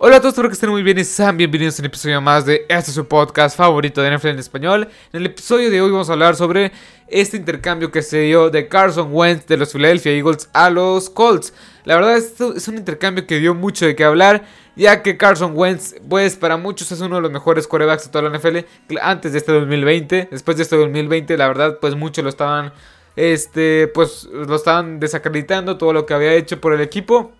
Hola a todos, espero que estén muy bien y sean bienvenidos a un episodio más de este su podcast favorito de NFL en español. En el episodio de hoy vamos a hablar sobre este intercambio que se dio de Carson Wentz de los Philadelphia Eagles a los Colts. La verdad esto es un intercambio que dio mucho de qué hablar, ya que Carson Wentz, pues para muchos es uno de los mejores quarterbacks de toda la NFL antes de este 2020. Después de este 2020, la verdad, pues muchos lo estaban, este, pues lo estaban desacreditando todo lo que había hecho por el equipo.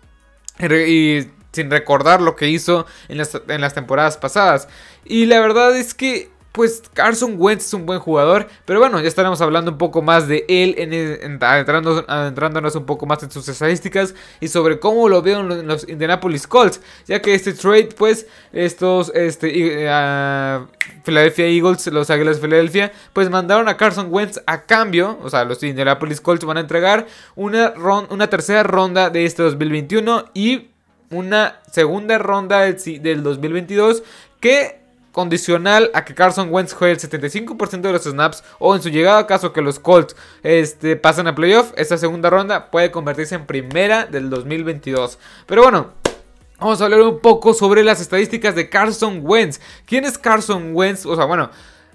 Y sin recordar lo que hizo en las, temporadas pasadas. Y la verdad es que pues Carson Wentz es un buen jugador, pero bueno, ya estaremos hablando un poco más de él, en, adentrándonos, un poco más en sus estadísticas y sobre cómo lo veo en los, Indianapolis Colts, ya que este trade, pues, estos, este, uh, Philadelphia Eagles, los Águilas de Philadelphia, pues mandaron a Carson Wentz a cambio, o sea, los Indianapolis Colts van a entregar una, una tercera ronda de este 2021 y una segunda ronda del, 2022 que condicional a que Carson Wentz juegue el 75% de los snaps o en su llegada a caso que los Colts este, pasen a playoff, esta segunda ronda puede convertirse en primera del 2022. Pero bueno, vamos a hablar un poco sobre las estadísticas de Carson Wentz. ¿Quién es Carson Wentz? O sea, bueno,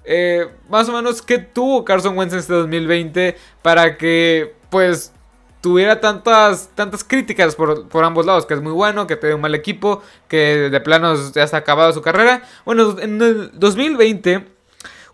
eh, más o menos qué tuvo Carson Wentz en este 2020 para que pues tuviera tantas, tantas críticas por, ambos lados, que es muy bueno, que tiene un mal equipo, que de plano ya está acabado su carrera. Bueno, en el 2020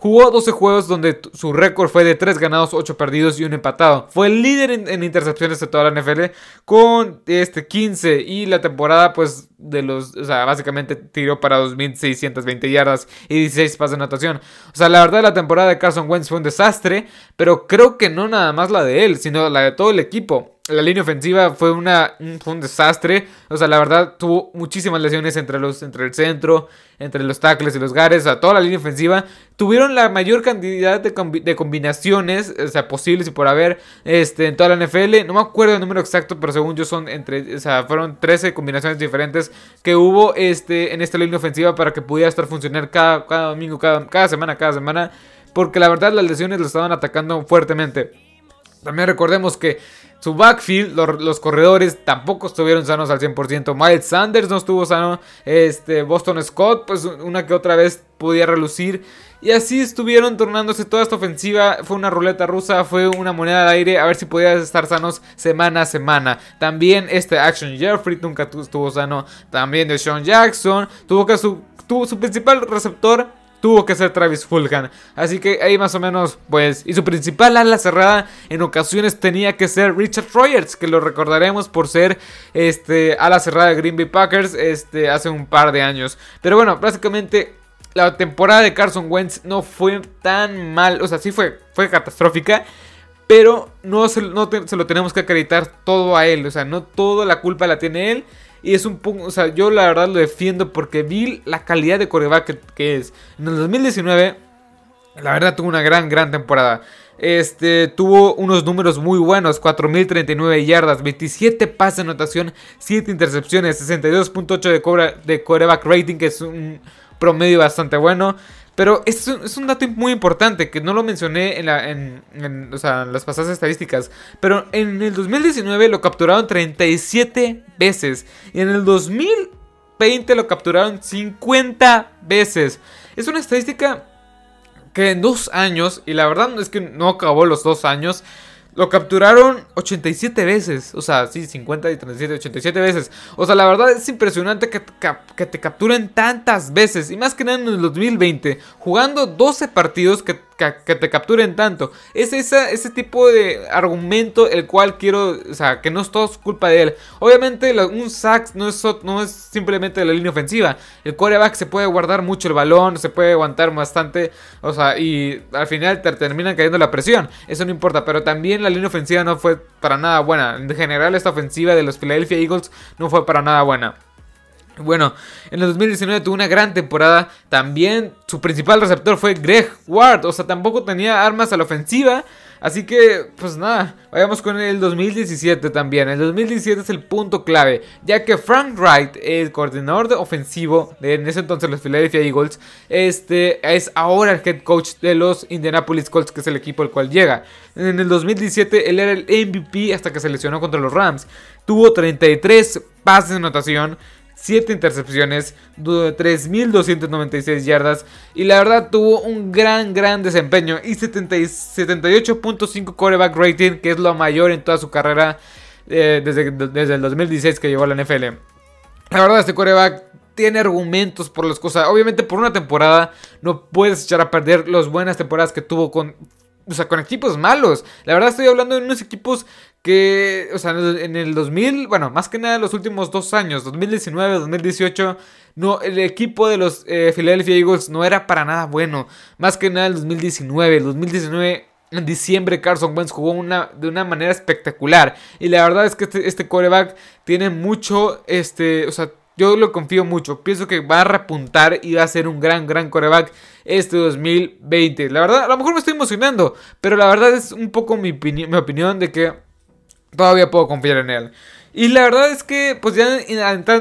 Jugó 12 juegos donde su récord fue de 3 ganados, 8 perdidos y un empatado. Fue el líder en, intercepciones de toda la NFL con este 15 y la temporada pues de los, o sea, básicamente tiró para 2620 yardas y 16 pases de anotación. O sea, la verdad la temporada de Carson Wentz fue un desastre, pero creo que no nada más la de él, sino la de todo el equipo la línea ofensiva fue, una, un, desastre. O sea, la verdad tuvo muchísimas lesiones entre, los, entre el centro, entre los tackles y los gares. O sea, toda la línea ofensiva. Tuvieron la mayor cantidad de, combinaciones, o sea, posibles y por haber este, en toda la NFL. No me acuerdo el número exacto, pero según yo son entre, o sea, fueron 13 combinaciones diferentes que hubo este, en esta línea ofensiva para que pudiera estar funcionando cada, cada domingo, cada semana, cada semana. Porque la verdad las lesiones lo estaban atacando fuertemente. También recordemos que su backfield, los, corredores tampoco estuvieron sanos al 100%. Miles Sanders no estuvo sano. Este, Boston Scott, pues una que otra vez podía relucir. Y así estuvieron tornándose toda esta ofensiva. Fue una ruleta rusa, fue una moneda de aire. A ver si podían estar sanos semana a semana. También este Action Jeffrey nunca estuvo sano. También de Sean Jackson. Tuvo que su, tuvo su principal receptor tuvo que ser Travis Fulgham. Así que ahí más o menos, pues. Y su principal ala cerrada en ocasiones tenía que ser Richard Rogers, que lo recordaremos por ser este ala cerrada de Green Bay Packers este, hace un par de años. Pero bueno, básicamente la temporada de Carson Wentz no fue tan mal. O sea, sí fue, fue catastrófica. Pero no, se, no se lo tenemos que acreditar todo a él. O sea, no toda la culpa la tiene él. Y es un punto, o sea, yo la verdad lo defiendo porque vi la calidad de coreback que, es. En el 2019, la verdad tuvo una gran, gran temporada. Este tuvo unos números muy buenos: 4.039 yardas, 27 pases de anotación, 7 intercepciones, 62.8 de, de coreback rating, que es un promedio bastante bueno. Pero es un, es un dato muy importante que no lo mencioné en, la, en, las pasadas estadísticas. Pero en el 2019 lo capturaron 37 veces. Y en el 2020 lo capturaron 50 veces. Es una estadística que en dos años, y la verdad es que no acabó los dos años, lo capturaron 87 veces. O sea, sí, 50 y 37, 87 veces. O sea, la verdad es impresionante que, que, te capturen tantas veces. Y más que nada en el 2020. Jugando 12 partidos que que, te capturen tanto. Es ese tipo de argumento el cual quiero, o sea, que no es todo culpa de él. Obviamente un sack no es, no es simplemente la línea ofensiva. El coreback se puede guardar mucho el balón, se puede aguantar bastante, o sea, y al final te terminan cayendo la presión. Eso no importa, pero también la línea ofensiva no fue para nada buena. En general esta ofensiva de los Philadelphia Eagles no fue para nada buena. Bueno, en el 2019 tuvo una gran temporada. También su principal receptor fue Greg Ward. O sea, tampoco tenía armas a la ofensiva. Así que, pues nada, vayamos con el 2017 también. El 2017 es el punto clave, ya que Frank Wright, el coordinador de ofensivo de en ese entonces los Philadelphia Eagles, este es ahora el head coach de los Indianapolis Colts, que es el equipo al cual llega. En el 2017 él era el MVP hasta que se lesionó contra los Rams. Tuvo 33 pases de anotación. 7 intercepciones, 3.296 yardas y la verdad tuvo un gran, gran desempeño y 78.5 quarterback rating, que es lo mayor en toda su carrera eh, desde, desde el 2016 que llegó a la NFL. La verdad, este quarterback tiene argumentos por las cosas. Obviamente, por una temporada no puedes echar a perder las buenas temporadas que tuvo con o sea, con equipos malos. La verdad estoy hablando de unos equipos que, o sea, en el 2000, bueno, más que nada en los últimos dos años, 2019, 2018, no, el equipo de los eh, Philadelphia Eagles no era para nada bueno. Más que nada el 2019, el 2019 en diciembre Carson Wentz jugó una, de una manera espectacular. Y la verdad es que este, este coreback tiene mucho, este, o sea, yo lo confío mucho. Pienso que va a repuntar y va a ser un gran, gran coreback este 2020. La verdad, a lo mejor me estoy emocionando, pero la verdad es un poco mi, mi opinión de que todavía puedo confiar en él. Y la verdad es que, pues ya,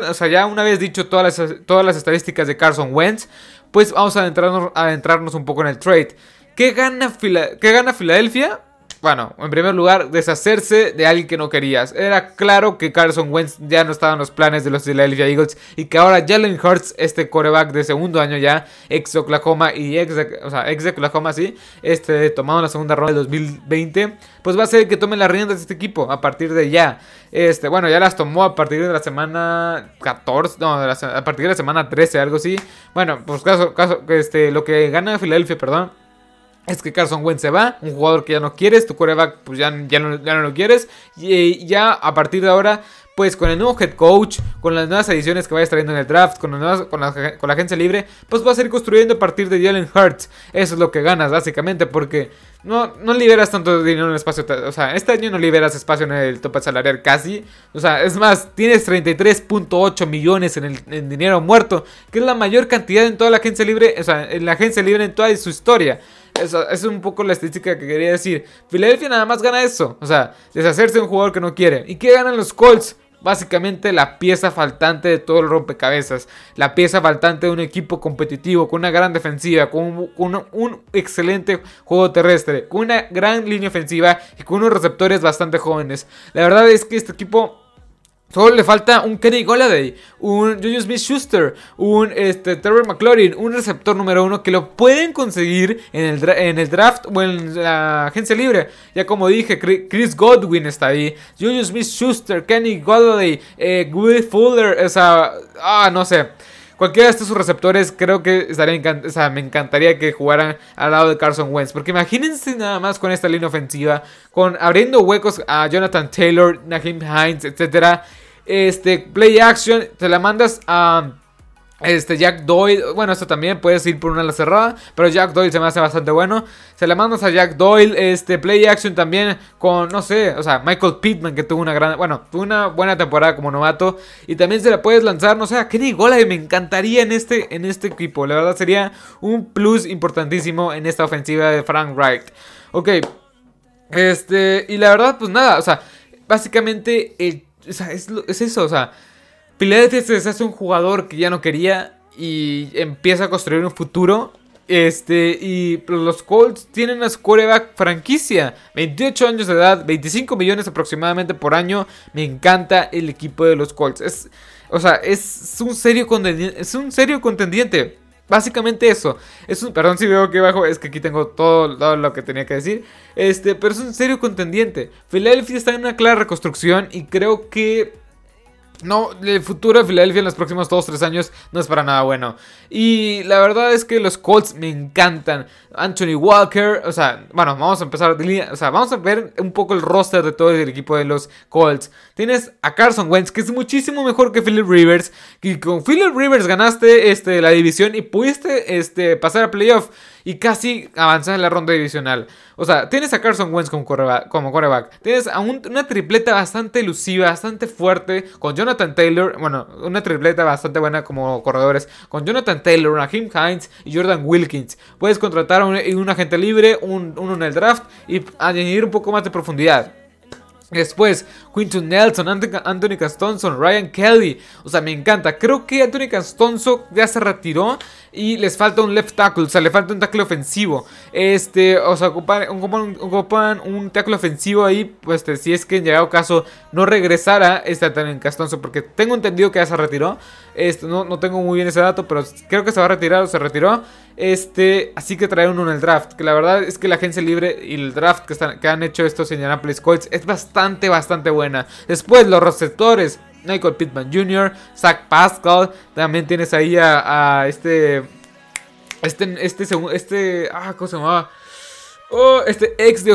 o sea, ya una vez dicho todas las, todas las estadísticas de Carson Wentz, pues vamos a adentrarnos, adentrarnos un poco en el trade. ¿Qué gana, ¿Qué gana Filadelfia? Bueno, en primer lugar, deshacerse de alguien que no querías. Era claro que Carson Wentz ya no estaba en los planes de los Philadelphia Eagles y que ahora Jalen Hurts, este coreback de segundo año ya, ex Oklahoma y ex, o sea, ex Oklahoma, sí, este, tomado en la segunda ronda del 2020, pues va a ser que tome las riendas de este equipo a partir de ya. Este, bueno, ya las tomó a partir de la semana 14, no, a partir de la semana 13, algo así. Bueno, pues caso, caso, este, lo que gana Filadelfia, perdón es que Carson Wentz se va, un jugador que ya no quieres, tu coreback pues ya, ya, no, ya no lo quieres, y ya a partir de ahora pues con el nuevo head coach, con las nuevas ediciones que vayas trayendo en el draft, con, con, la, con, la, agencia libre, pues vas a ir construyendo a partir de Jalen Hurts. Eso es lo que ganas, básicamente, porque no, no liberas tanto dinero en el espacio. O sea, este año no liberas espacio en el tope salarial casi. O sea, es más, tienes 33.8 millones en, el, en dinero muerto, que es la mayor cantidad en toda la agencia libre, o sea, en la agencia libre en toda su historia. Esa es un poco la estadística que quería decir. Filadelfia nada más gana eso. O sea, deshacerse de un jugador que no quiere. ¿Y qué ganan los Colts? Básicamente la pieza faltante de todo el rompecabezas. La pieza faltante de un equipo competitivo, con una gran defensiva, con un, un, excelente juego terrestre, con una gran línea ofensiva y con unos receptores bastante jóvenes. La verdad es que este equipo Solo le falta un Kenny Golladay, un Julius Smith Schuster, un este, Trevor McLaurin, un receptor número uno que lo pueden conseguir en el, en el draft o en la agencia libre. Ya como dije, Chris Godwin está ahí, Julius Smith Schuster, Kenny Golladay, eh, Will Fuller, o sea, ah, no sé. Cualquiera de estos receptores creo que estaría o sea, me encantaría que jugaran al lado de Carson Wentz. Porque imagínense nada más con esta línea ofensiva, con abriendo huecos a Jonathan Taylor, Naheem Hines, etcétera. Este, play action, te la mandas a este Jack Doyle, bueno, esto también puedes ir por una ala cerrada, pero Jack Doyle se me hace bastante bueno. Se la mandas a Jack Doyle, este play action también con, no sé, o sea, Michael Pittman que tuvo una gran, bueno, tuvo una buena temporada como novato y también se la puedes lanzar, no sé, a Kenny Golladay me encantaría en este en este equipo. La verdad sería un plus importantísimo en esta ofensiva de Frank Wright. Ok. Este, y la verdad pues nada, o sea, básicamente sea, es, es eso, o sea, Philadelphia se deshace un jugador que ya no quería y empieza a construir un futuro. Este, y los Colts tienen una quarterback franquicia, 28 años de edad, 25 millones aproximadamente por año. Me encanta el equipo de los Colts. Es, o sea, es un serio. Es un serio contendiente. Básicamente eso. Es un, perdón si veo que abajo, es que aquí tengo todo, todo, lo que tenía que decir. Este, pero es un serio contendiente. Philadelphia está en una clara reconstrucción y creo que no, el futuro de Filadelfia en los próximos 2-3 años no es para nada bueno. Y la verdad es que los Colts me encantan. Anthony Walker, o sea, bueno, vamos a empezar, o sea, vamos a ver un poco el roster de todo el equipo de los Colts. Tienes a Carson Wentz, que es muchísimo mejor que Philip Rivers. Y con Philip Rivers ganaste este, la división y pudiste este, pasar a playoff y casi avanzar en la ronda divisional. O sea, tienes a Carson Wentz como quarterback, Tienes a una tripleta bastante elusiva, bastante fuerte, con Jonathan Taylor. Bueno, una tripleta bastante buena como corredores. Con Jonathan Taylor, Raheem Hines y Jordan Wilkins. Puedes contratar a un, agente libre, un, uno en el draft y añadir un poco más de profundidad. Después, Quinton Nelson, Anthony Castonzo, Ryan Kelly. O sea, me encanta. Creo que Anthony Castonzo ya se retiró y les falta un left tackle. O sea, le falta un tackle ofensivo. Este, o sea, ocupan, un tackle ofensivo ahí. Pues este, si es que en llegado caso no regresara este Anthony Castonzo. Porque tengo entendido que ya se retiró. Este, no, no tengo muy bien ese dato, pero creo que se va a retirar o se retiró. Este, así que trae uno en el draft. Que la verdad es que la agencia libre y el draft que, están, que han hecho estos Indianapolis Colts es bastante, bastante buena. Después, los receptores. Michael Pittman Jr., Zach Pascal. También tienes ahí a, este. Este, este, este, ah, ¿cómo se llamaba? Oh, este ex de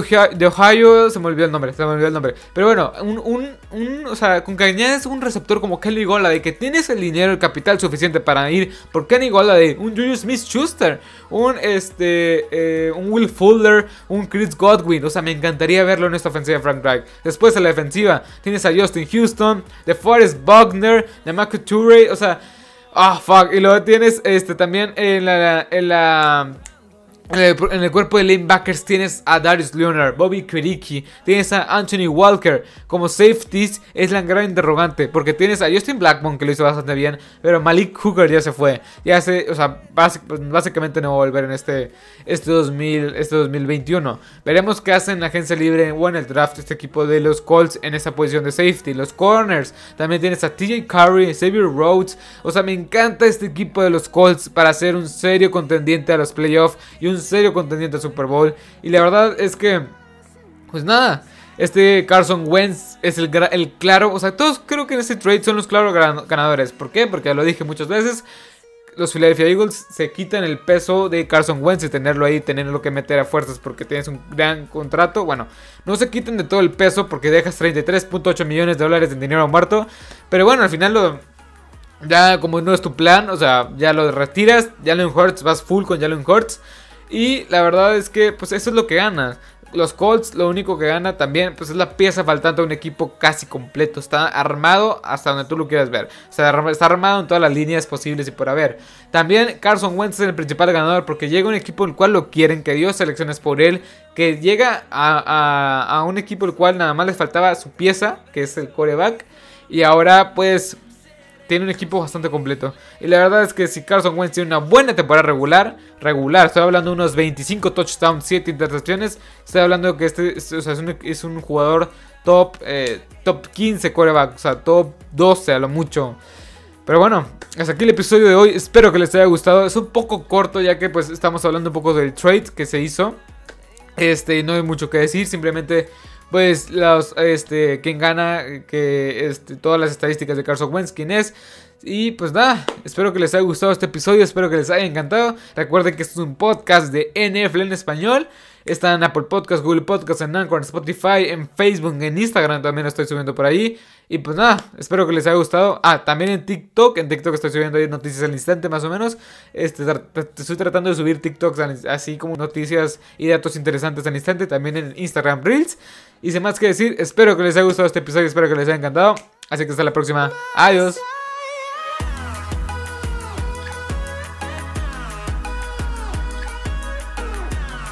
Ohio, se me olvidó el nombre, se me olvidó el nombre. Pero bueno, un, un, un o sea, con que añades un receptor como Kelly de que tienes el dinero, el capital suficiente para ir por Kenny de un Julius Smith Schuster, un este, eh, un Will Fuller, un Chris Godwin. O sea, me encantaría verlo en esta ofensiva de Frank Reich. Después en la defensiva, tienes a Justin Houston, de Forrest Buckner, de Marco o sea, ah, fuck. Y luego tienes este también en la, en la en el, cuerpo de linebackers tienes a Darius Leonard, Bobby Kiriki, tienes a Anthony Walker. Como safeties es la gran interrogante, porque tienes a Justin Blackmon que lo hizo bastante bien, pero Malik Hooker ya se fue. Ya se, o sea, básicamente no va a volver en este, este, 2000, este 2021. Veremos qué hacen la agencia libre o en el draft este equipo de los Colts en esa posición de safety. Los corners, también tienes a TJ Curry, Xavier Rhodes. O sea, me encanta este equipo de los Colts para ser un serio contendiente a los playoffs y un un serio contendiente al Super Bowl. Y la verdad es que, pues nada, este Carson Wentz es el, el claro, o sea, todos creo que en este trade son los claros ganadores. ¿Por qué? Porque ya lo dije muchas veces. Los Philadelphia Eagles se quitan el peso de Carson Wentz y tenerlo ahí, tenerlo que meter a fuerzas porque tienes un gran contrato. Bueno, no se quiten de todo el peso porque dejas 33.8 millones de dólares en dinero muerto. Pero bueno, al final lo, ya como no es tu plan, o sea, ya lo retiras. Jalen Hurts, vas full con Jalen Hurts. Y la verdad es que pues eso es lo que gana. Los Colts lo único que gana también pues es la pieza faltante a un equipo casi completo. Está armado hasta donde tú lo quieras ver. está armado en todas las líneas posibles y por haber. También Carson Wentz es el principal ganador porque llega un equipo el cual lo quieren, que dio selecciones por él, que llega a, a un equipo el cual nada más les faltaba su pieza, que es el coreback. Y ahora pues tiene un equipo bastante completo. Y la verdad es que si Carson Wentz tiene una buena temporada regular, regular, estoy hablando de unos 25 touchdowns, 7 intercepciones, estoy hablando de que este es, un, jugador top, eh, top 15 coreback, o sea, top 12 a lo mucho. Pero bueno, hasta aquí el episodio de hoy, espero que les haya gustado. Es un poco corto ya que pues estamos hablando un poco del trade que se hizo. Este, no hay mucho que decir, simplemente pues los, este, quien gana, que este, todas las estadísticas de Carson Wentz, quién es. Y pues nada, espero que les haya gustado este episodio, espero que les haya encantado. Recuerden que este es un podcast de NFL en español. Está en Apple Podcast, Google Podcast, en Anchor, en Spotify, en Facebook, en Instagram también estoy subiendo por ahí. Y pues nada, espero que les haya gustado. Ah, también en TikTok. En TikTok estoy subiendo ahí noticias al instante más o menos. Este, estoy tratando de subir TikToks así como noticias y datos interesantes al instante. También en Instagram Reels. Y sin más que decir, espero que les haya gustado este episodio. Espero que les haya encantado. Así que hasta la próxima. Adiós.